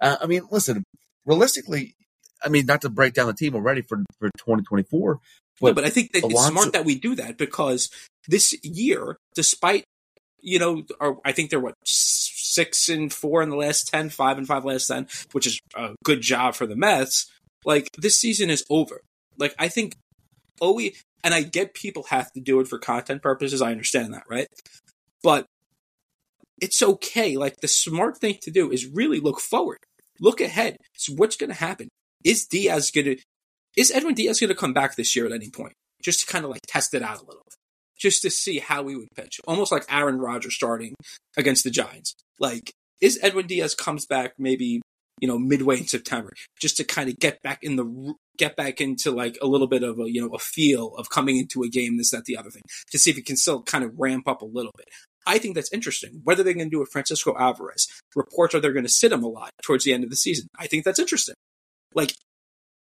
Uh, I mean, listen, realistically, I mean, not to break down the team already for for 2024, but, no, but I think that Alonso- it's smart that we do that because this year, despite you know, or I think they're what six and four in the last 10, five and five last ten, which is a good job for the Mets. Like this season is over. Like I think Owe and I get people have to do it for content purposes. I understand that, right? But it's okay. Like the smart thing to do is really look forward, look ahead. So what's going to happen? Is Diaz going to? Is Edwin Diaz going to come back this year at any point? Just to kind of like test it out a little, just to see how he would pitch. Almost like Aaron Rodgers starting against the Giants. Like, is Edwin Diaz comes back maybe you know midway in September, just to kind of get back in the get back into like a little bit of a you know a feel of coming into a game, this that the other thing, to see if he can still kind of ramp up a little bit. I think that's interesting. Whether they're going to do with Francisco Alvarez, reports are they're going to sit him a lot towards the end of the season. I think that's interesting. Like,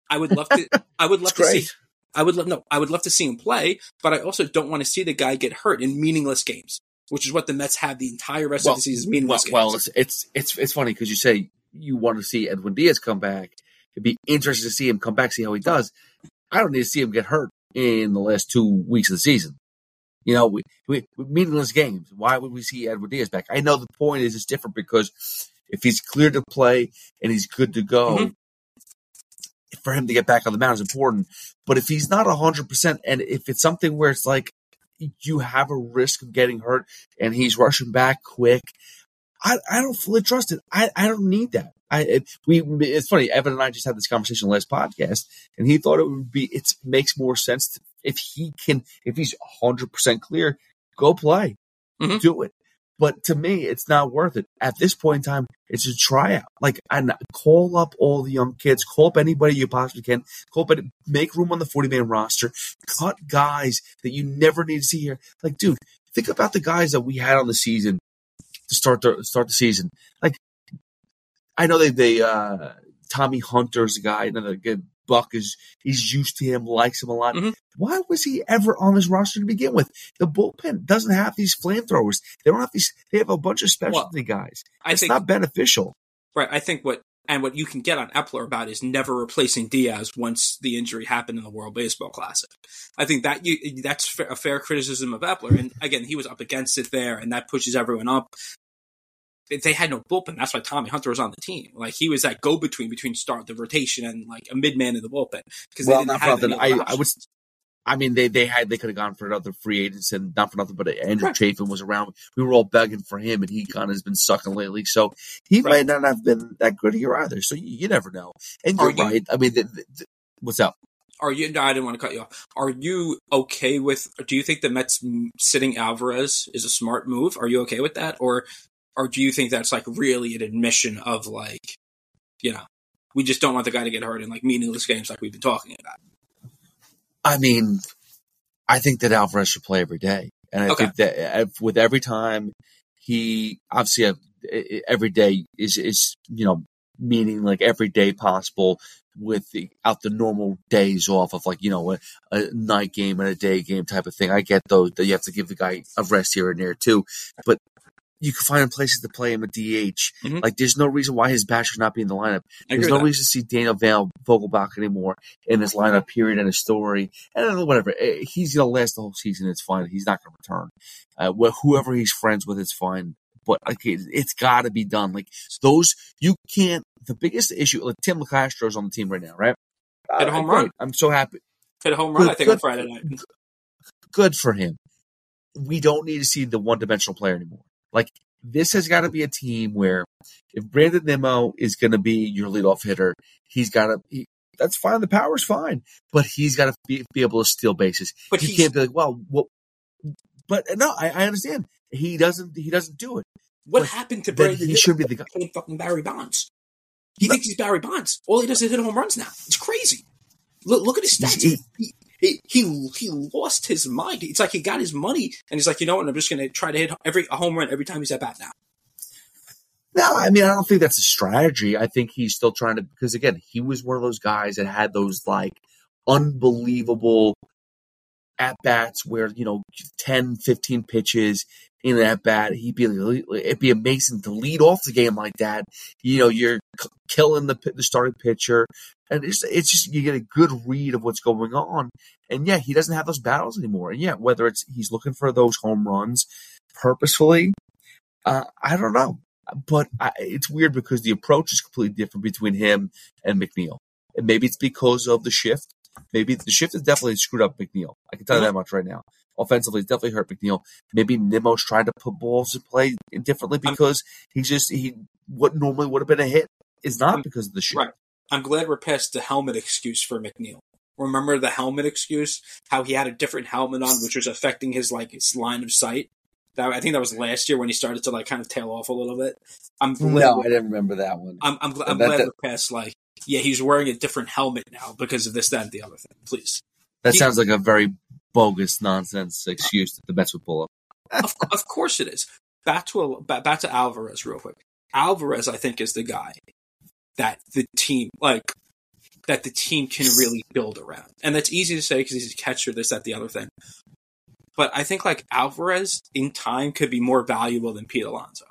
I would love to. I would love to great. see. I would love no. I would love to see him play, but I also don't want to see the guy get hurt in meaningless games, which is what the Mets have the entire rest of the season. well, Meaningless well, games. it's, it's it's it's funny because you say you want to see Edwin Diaz come back. It'd be interesting to see him come back, see how he does. I don't need to see him get hurt in the last two weeks of the season. You know, we, we meaningless games. Why would we see Edward Diaz back? I know the point is it's different because if he's clear to play and he's good to go, Mhm. for him to get back on the mound is important. But if he's not hundred percent, and if it's something where it's like you have a risk of getting hurt and he's rushing back quick, I, I don't fully trust it. I, I don't need that. I it, we it's funny. Evan and I just had this conversation last podcast, and he thought it would be it makes more sense to, if he can if he's hundred percent clear, go play, Mhm. do it. But to me, it's not worth it at this point in time. It's a tryout. Like, and call up all the young kids, call up anybody you possibly can, call up, any- make room on the forty man roster, cut guys that you never need to see here. Like, dude, think about the guys that we had on the season to start the start the season. Like, I know they they uh Tommy Hunter's a guy, another good Buck is he's used to him, likes him a lot. Mhm. Why was he ever on this roster to begin with? The bullpen doesn't have these flamethrowers. They don't have these. They have a bunch of specialty guys. I It's think not beneficial. Right. I think what and what you can get on Eppler about is never replacing Diaz once the injury happened in the World Baseball Classic. I think that you that's a fair criticism of Eppler, and again, he was up against it there, and that pushes everyone up. They had no bullpen. That's why Tommy Hunter was on the team. Like he was that go between between start the rotation and like a mid man in the bullpen because Well, they didn't for have nothing. I, I would. I mean, they they had they could have gone for another free agent and not for nothing, but Andrew Right. Chafin was around. We were all begging for him, and he kind of has been sucking lately. So he Right. might not have been that good here either. So you, you never know. And you're you- right. I mean, the, the, the- what's up? Are you? No, I didn't want to cut you off. Are you okay with? Do you think the Mets sitting Alvarez is a smart move? Are you okay with that, or or do you think that's like really an admission of like, you know, we just don't want the guy to get hurt in like meaningless games like we've been talking about? I mean, I think that Alvarez should play every day, and I Okay. think that uh, with every time he obviously uh, every day is is you know meaning like every day possible with the out the normal days off of like you know a, a night game and a day game type of thing. I get though that you have to give the guy a rest here and there too, but you can find places to play him a DH. Mhm. Like there's no reason why his bat should not be in the lineup. There's no that. reason to see Daniel Val Vogelbach anymore in this lineup. Period. And a story. And whatever. Eh, He's gonna last the whole season. It's fine. He's not gonna return. Uh, wh- whoever he's friends with, it's fine. But like, it's got to be done. Like those, you can't. The biggest issue, like Tim Locastro's on the team right now, right? Hit a Uh, home great. run. I'm so happy. Hit a home run, Good- I think, on good- Friday night. Good for him. We don't need to see the one-dimensional player anymore. Like this has got to be a team where if Brandon Nimmo is going to be your leadoff hitter, he's got to. He, that's fine. The power's fine, but he's got to be, be able to steal bases. But he can't be like, well, well but no, I, I understand. He doesn't. He doesn't do it. what but happened to Brandon? he should be the guy. Fucking Barry Bonds. He thinks he's Barry Bonds. All he does is hit home runs now. It's crazy. Look, look at his stats. He- He, he, he, he lost his mind. It's like he got his money and he's like, you know what? I'm just going to try to hit every a home run every time he's at bat now. No, I mean, I don't think that's a strategy. I think he's still trying to because again, he was one of those guys that had those like unbelievable at bats where, you know, 10, 15 pitches in an at bat, he'd be, it'd be amazing to lead off the game like that. You know, you're killing the, the starting pitcher. And it's, it's just, you get a good read of what's going on. And yeah, he doesn't have those battles anymore. And yeah, whether it's he's looking for those home runs purposefully, uh, I don't know. But I, it's weird because the approach is completely different between him and McNeil. And maybe it's because of the shift. Maybe the shift has definitely screwed up McNeil. I can tell you that mm-hmm. much right now. Offensively, it's definitely hurt McNeil. Maybe Nimmo's trying to put balls in play differently because he's just he what normally would have been a hit is not mm-hmm. because of the shift. Right. I'm glad we're past the helmet excuse for McNeil. Remember the helmet excuse? How he had a different helmet on, which was affecting his like his line of sight. That, I think that was last year when he started to like kind of tail off a little bit. I'm glad no, I didn't remember that one. I'm, I'm, I'm glad that, we're past like yeah, he's wearing a different helmet now because of this, that, and the other thing. Please. That he, sounds like a very bogus nonsense excuse that the Mets would pull up. of, of course it is. Back to back to Alvarez real quick. Alvarez, I think, is the guy that the team like that the team can really build around, and that's easy to say because he's a catcher, this, that, the other thing. But I think like Alvarez in time could be more valuable than Pete Alonso.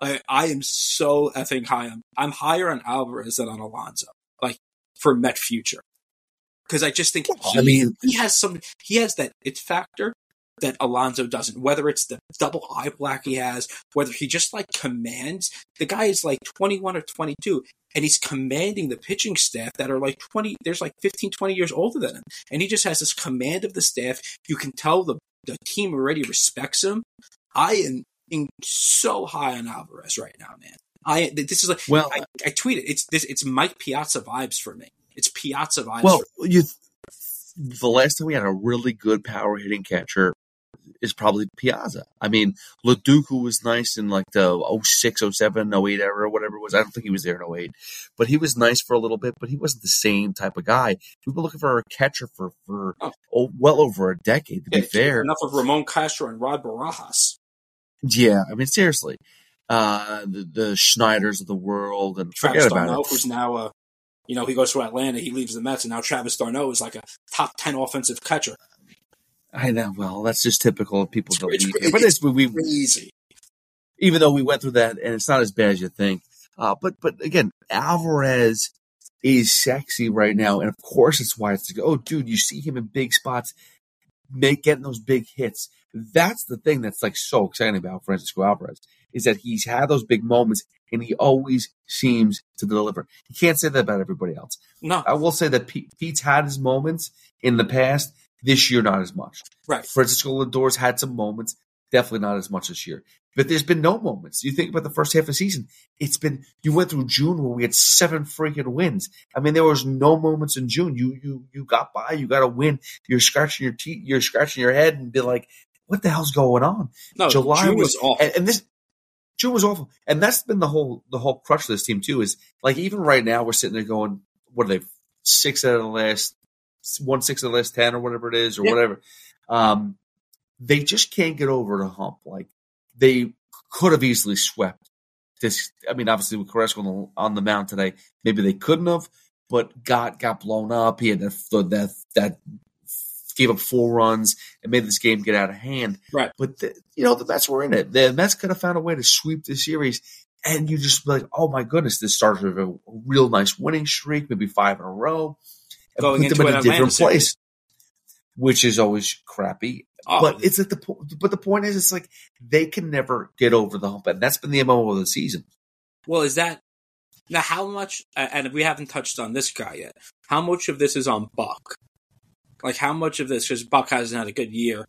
I, I am so effing high on. I'm higher on Alvarez than on Alonso, like for Met future, because I just think he, I mean he has some. He has that it factor that Alonso doesn't. Whether it's the double eye black he has, whether he just like commands. The guy is like 21 or 22, and he's commanding the pitching staff that are like 20. There's like 15, 20 years older than him, and he just has this command of the staff. You can tell the the team already respects him. I am so high on Alvarez right now, man. I this is like well, I, I tweeted it's this it's Mike Piazza vibes for me. It's Piazza vibes. Well, you the last time we had a really good power hitting catcher is probably Piazza. I mean, Lo Duca was nice in like the 06, 07, 08 era, or whatever it was. I don't think he was there in 08, but he was nice for a little bit, but he wasn't the same type of guy. We've been looking for a catcher for, for oh. oh well over a decade, to yeah, be fair. Enough of Ramon Castro and Rod Barajas. Yeah, I mean seriously, uh, the, the Schneiders of the world and Travis forget about d'Arnaud, it. Who's now, uh, you know, he goes to Atlanta, he leaves the Mets, and now Travis d'Arnaud is like a top ten offensive catcher. I know. Well, that's just typical of people that leave. But it's we crazy. Even though we went through that, and it's not as bad as you think. Uh, but but again, Alvarez is sexy right now, and of course it's why it's like, oh, dude, you see him in big spots, make getting those big hits. That's the thing that's like so exciting about Francisco Alvarez is that he's had those big moments and he always seems to deliver. You can't say that about everybody else. No, I will say that Pete, Pete's had his moments in the past. This year, not as much. Right. Francisco Lindor's had some moments, definitely not as much this year. But there's been no moments. You think about the first half of the season. It's been you went through June where we had seven freaking wins. I mean, there was no moments in June. You you you got by. You got a win. You're scratching your teeth. You're scratching your head and be like, what the hell's going on? No, July June was, was awful. And, and, this June was awful, and that's been the whole the whole crutch of this team too. Is like even right now we're sitting there going, what are they? Six out of the last one six of the last ten or whatever it is or yeah. whatever. Um, they just can't get over the hump. Like they could have easily swept this. I mean, obviously with Carrasco on the, on the mound today, maybe they couldn't have, but got got blown up. He had that that that gave up four runs and made this game get out of hand. Right. But the, you know the Mets were in it. The Mets could have found a way to sweep the series, and you just be like, oh my goodness, this starts with a real nice winning streak, maybe five in a row going into them in a different place, which is always crappy. Oh. But it's at the point. But the point is, it's like they can never get over the hump, and that's been the mo of the season. Well, is that now? How much? And we haven't touched on this guy yet. How much of this is on Buck? Like how much of this? Because Buck hasn't had a good year.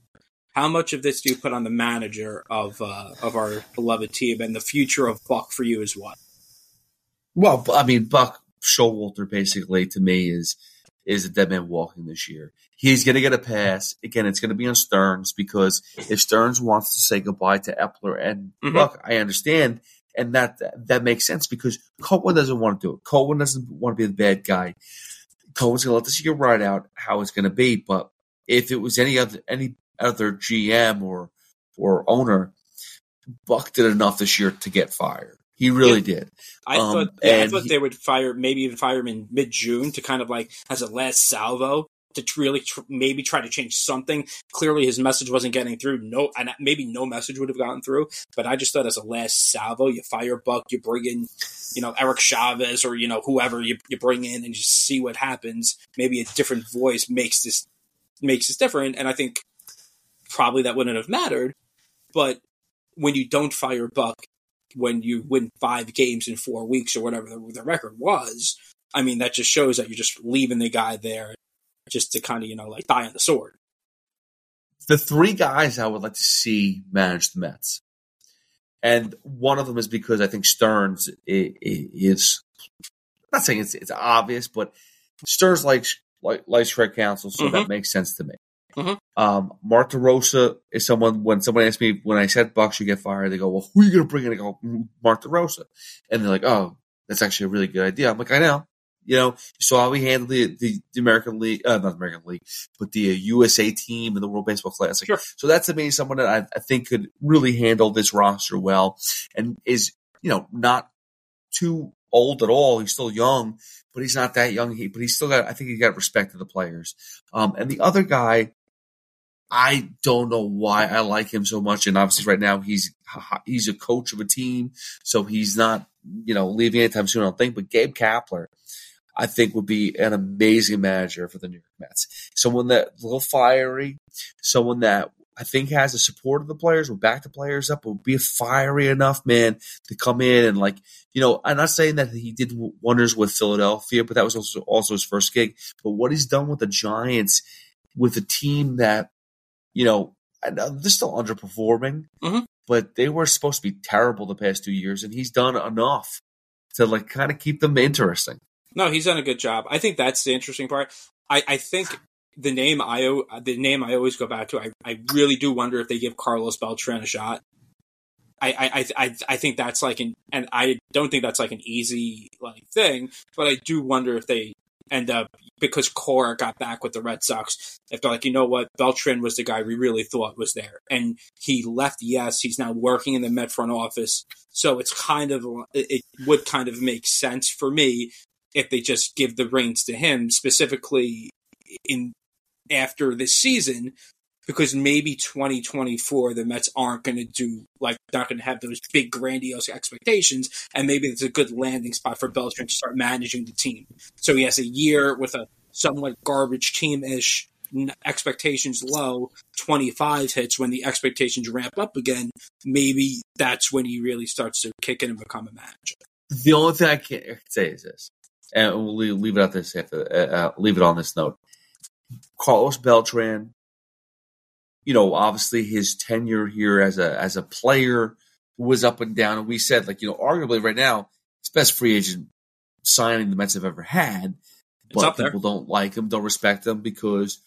How much of this do you put on the manager of uh, of our beloved team, and the future of Buck for you is what? Well, I mean, Buck Showalter basically to me is is a dead man walking this year. He's going to get a pass. Again, it's going to be on Stearns because if Stearns wants to say goodbye to Eppler and mm-hmm. look, I understand. And that, that makes sense because Cohen doesn't want to do it. Cohen doesn't want to be the bad guy. Cohen's going to let this year ride out how it's going to be. But if it was any other, any other GM or, or owner, Buck did enough this year to get fired. He really yeah. did. I um, thought yeah, I thought he, they would fire maybe even fire him in mid June to kind of like as a last salvo to really tr- maybe try to change something. Clearly, his message wasn't getting through. No, and maybe no message would have gotten through. But I just thought as a last salvo, you fire Buck, you bring in, you know, Eric Chavez or you know whoever you, you bring in and just see what happens. Maybe a different voice makes this makes this different. And I think probably that wouldn't have mattered. But when you don't fire Buck, when you win five games in four weeks or whatever the, the record was, I mean, that just shows that you're just leaving the guy there just to kind of, you know, like die on the sword. The three guys I would like to see manage the Mets. And one of them is because I think Stearns is, I'm not saying it's, it's obvious, but Stearns likes, like, likes Craig Counsell, so mm-hmm. that makes sense to me. Mm-hmm. Um, Mark DeRosa is someone, when someone asked me, when I said Bucks, you get fired, they go, well, who are you going to bring in? I go, Mark DeRosa. And they're like, oh, that's actually a really good idea. I'm like, I know. You know, you saw how we handled the, the, the American League, uh, not American League, but the uh, USA team in the World Baseball Classic. Sure. So that's to me someone that I, I think could really handle this roster well and is, you know, not too old at all. He's still young, but he's not that young. He, but he's still got, I think he got respect to the players. Um, and the other guy, I don't know why I like him so much. And obviously right now he's, he's a coach of a team. So he's not, you know, leaving anytime soon, I don't think, but Gabe Kapler, I think would be an amazing manager for the New York Mets. Someone that a little fiery, someone that I think has the support of the players, will back the players up, will be fiery enough, man, to come in and like, you know, I'm not saying that he did wonders with Philadelphia, but that was also, also his first gig. But what he's done with the Giants, with a team that, you know, they're still underperforming, mm-hmm. but they were supposed to be terrible the past two years, and he's done enough to like kind of keep them interesting. No, he's done a good job. I think that's the interesting part. I, I think the name I the name I always go back to. I, I really do wonder if they give Carlos Beltran a shot. I, I, I, I think that's like an, and I don't think that's like an easy like thing, but I do wonder if they end up because Cora got back with the Red Sox. If they're like, you know what, Beltran was the guy we really thought was there, and he left. Yes, he's now working in the Met front office, so it's kind of it would kind of make sense for me if they just give the reins to him, specifically in after this season, because maybe 2024 the Mets aren't going to do like not going to have those big grandiose expectations, and maybe it's a good landing spot for Beltran to start managing the team. So he has a year with a somewhat garbage team ish. Expectations low, 25 hits when the expectations ramp up again. Maybe that's when he really starts to kick in and become a manager. The only thing I can say is this and we'll leave it at this. Uh, uh, leave it on this note. Carlos Beltran, you know, obviously his tenure here as a as a player was up and down. And we said, like, you know, arguably right now, it's best free agent signing the Mets have ever had. But people don't like him, don't respect him because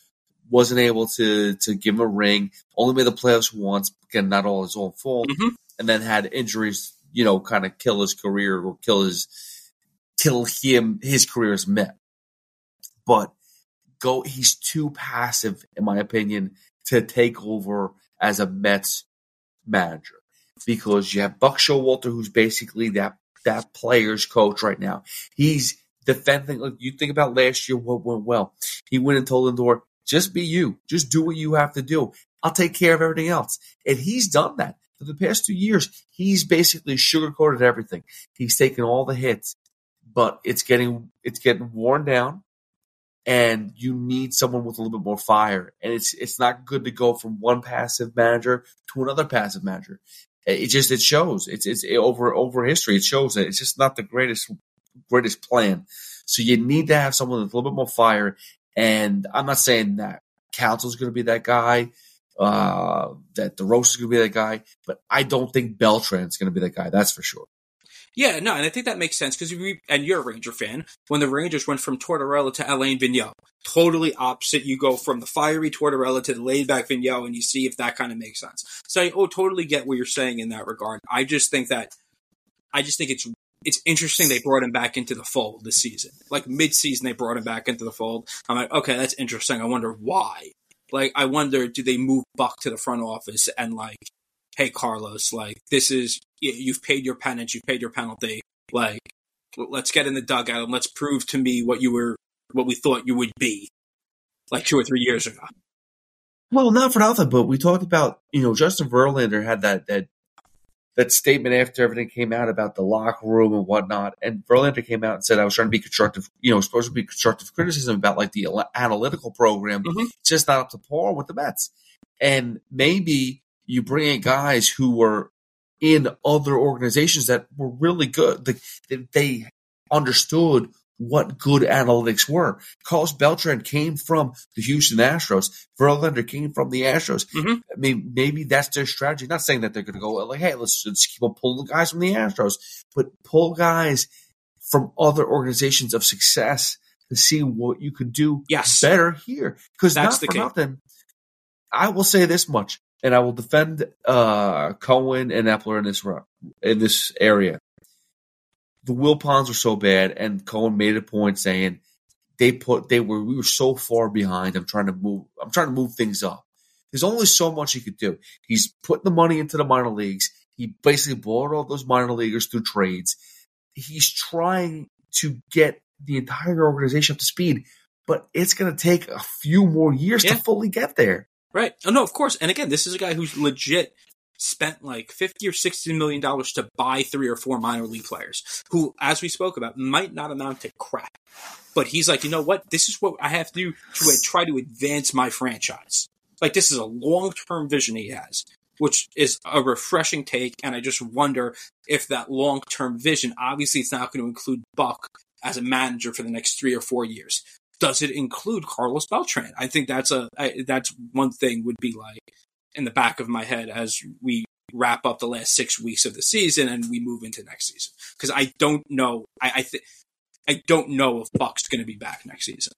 wasn't able to to give him a ring. Only made the playoffs once. Again, not all his own fault. Mm-hmm. And then had injuries, you know, kind of kill his career or kill his till him his career is met. But go he's too passive, in my opinion, to take over as a Mets manager. Because you have Buck Showalter, who's basically that that player's coach right now. He's defending like you think about last year what went well. He went and told Lindor, just be you. Just do what you have to do. I'll take care of everything else. And he's done that. For the past two years, he's basically sugarcoated everything. He's taken all the hits but it's getting it's getting worn down and you need someone with a little bit more fire. And it's it's not good to go from one passive manager to another passive manager. It just it shows. It's it's it, over over history. It shows that it's just not the greatest greatest plan. So you need to have someone with a little bit more fire. And I'm not saying that Counsell's going to be that guy, uh, that DeRosa is going to be that guy, but I don't think Beltran's going to be that guy. That's for sure. Yeah, no, and I think that makes sense because we and you're a Ranger fan. When the Rangers went from Tortorella to Alain Vigneault, totally opposite. You go from the fiery Tortorella to the laid back Vigneault, and you see if that kind of makes sense. So I oh, totally get what you're saying in that regard. I just think that I just think it's it's interesting they brought him back into the fold this season. Like mid season, they brought him back into the fold. I'm like, okay, that's interesting. I wonder why. Like, I wonder, do they move Buck to the front office and like hey Carlos, like this is you've paid your penance, you've paid your penalty. Like let's get in the dugout and let's prove to me what you were, what we thought you would be. like two or three years ago. Well, not for nothing, but we talked about you know Justin Verlander had that that that statement after everything came out about the locker room and whatnot, and Verlander came out and said I was trying to be constructive, you know, supposed to be constructive criticism about like the analytical program, Mhm. just not up to par with the Mets, and maybe you bring in guys who were in other organizations that were really good, they, they understood what good analytics were. Carlos Beltran came from the Houston Astros. Verlander came from the Astros. Mhm. I mean, maybe that's their strategy. Not saying that they're going to go like, hey, let's just keep on pulling guys from the Astros, but pull guys from other organizations of success to see what you could do Yes. better here. Because That's not the for key. nothing, I will say this much, and I will defend uh, Cohen and Eppler in this in this area. The Will Ponds were so bad, and Cohen made a point saying they put they were we were so far behind. I'm trying to move. I'm trying to move things up. There's only so much he could do. He's putting the money into the minor leagues. He basically bought all those minor leaguers through trades. He's trying to get the entire organization up to speed, but it's going to take a few more years Yeah. to fully get there. Right. Oh no, of course. And again, this is a guy who's legit spent like fifty or sixty million dollars to buy three or four minor league players who, as we spoke about, might not amount to crap. But he's like, you know what? This is what I have to do to try to advance my franchise. Like this is a long term vision he has, which is a refreshing take. And I just wonder if that long term vision, obviously, it's not going to include Buck as a manager for the next three or four years does it include Carlos Beltran? I think that's a I, that's one thing would be like in the back of my head as we wrap up the last six weeks of the season and we move into next season because I don't know I I, th- I don't know if Buck's going to be back next season.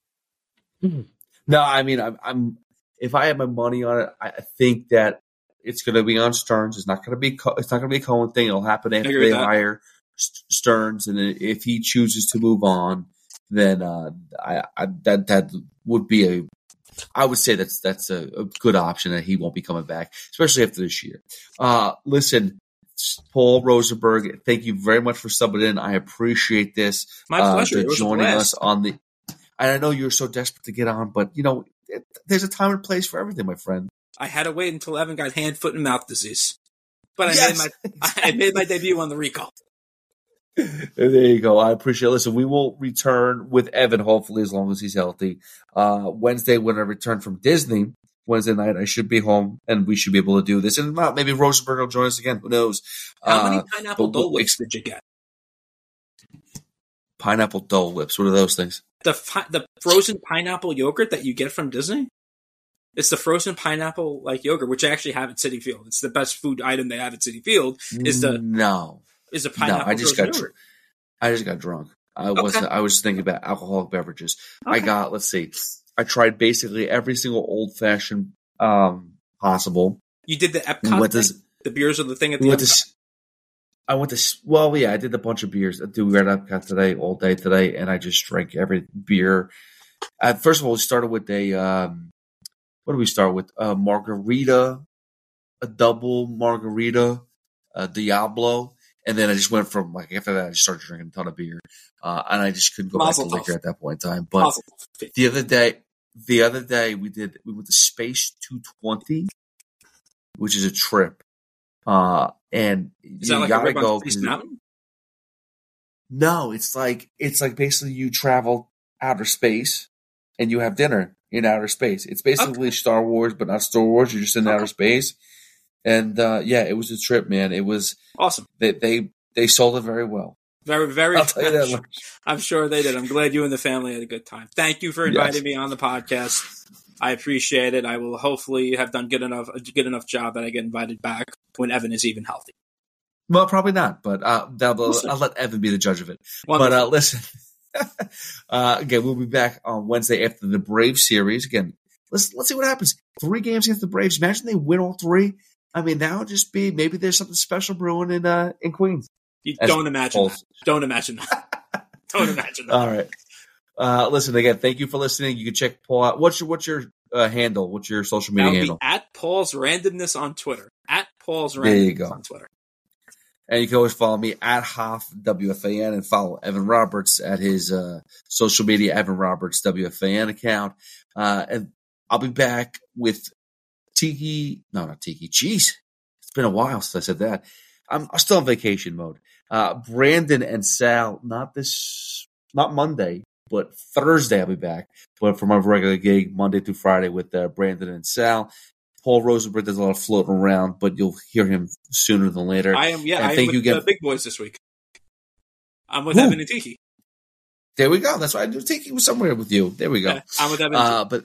Hmm. No, I mean, I'm, I'm if I had my money on it, I I think that it's going to be on Stearns. It's not going to be. It's not going to be a Cohen thing. It'll happen after they that. hire Stearns, and if he chooses to move on, then uh, I, I that that would be a. I would say that's that's a, a good option that he won't be coming back, especially after this year. Uh, listen, Paul Rosenberg, thank you very much for subbing in. I appreciate this My uh, pleasure. was joining us on the. And I know you're so desperate to get on, but you know, it, there's a time and place for everything, my friend. I had to wait until Evan got hand, foot, and mouth disease, but I Yes. made my I made my debut on the recall. there you go. I appreciate. it. Listen, we will return with Evan hopefully as long as he's healthy. Uh, Wednesday when I return from Disney. Wednesday night, I should be home and we should be able to do this. And maybe Rosenberg will join us again. Who knows? How many Uh, pineapple Dole Whips did you get? pineapple Dole Whips. What are those things? The fi- the frozen pineapple yogurt that you get from Disney. It's the frozen pineapple like yogurt, which I actually have at Citi Field. It's the best food item they have at Citi Field. Is the no? Is a No, I just got. yogurt. I just got drunk. I was. I was thinking about alcoholic beverages. I got. Let's see. I tried basically every single old fashioned um, possible. You did the Epcot to. thing? The beers are the thing at the. Epcot. I went to. Well, yeah, I did a bunch of beers. Dude, we were at Epcot today all day today, and I just drank every beer. Uh, first of all, we started with a. Um, what do we start with? A margarita, a double margarita, a Diablo, and then I just went from like after that, I just started drinking a ton of beer, uh, and I just couldn't go Mazel back to liquor at that point in time. But Mazel the other day, the other day we did we went to Space 220, which is a trip. Uh, and Is you like gotta go. on Space 'cause- Mountain? No, it's like it's like basically you travel outer space and you have dinner in outer space. It's basically Star Wars, but not Star Wars. You're just in Okay. outer space. And uh, yeah, it was a trip, man. It was Awesome. they they they sold it very well. Very, very. I'll tell you that much. I'm sure they did. I'm glad you and the family had a good time. Thank you for Yes. inviting me on the podcast. I appreciate it. I will hopefully have done good enough a good enough job that I get invited back when Evan is even healthy. Well, probably not, but uh, I'll, I'll let Evan be the judge of it. Wonderful. But uh, listen, uh, again, we'll be back on Wednesday after the Brave series. Again, let's let's see what happens. Three games against the Braves. Imagine they win all three. I mean, that would just be maybe there's something special brewing in uh, in Queens. you don't imagine Paul- that. Don't imagine that. don't imagine that. All right. Uh, listen again. Thank you for listening. You can check Paul out. What's your what's your uh, handle? What's your social media handle? at Paul's randomness on Twitter. At Paul's Randomness There you randomness go. on Twitter. And you can always follow me at Hoff WFAN and follow Evan Roberts at his uh, social media, Evan Roberts WFAN account. Uh, and I'll be back with Tiki. No, not Tiki. Jeez. It's been a while since I said that. I'm, I'm still on vacation mode. Uh, Brandon and Sal, not this, not Monday, but Thursday I'll be back. But for my regular gig, Monday through Friday with uh, Brandon and Sal. Paul Rosenberg does a lot of floating around, but you'll hear him sooner than later. I am, yeah, And I am with you the big boys this week. I'm with Who? Evan and Tiki. There we go. That's why I do think he was somewhere with you. There we go. I'm with Evan. Uh, but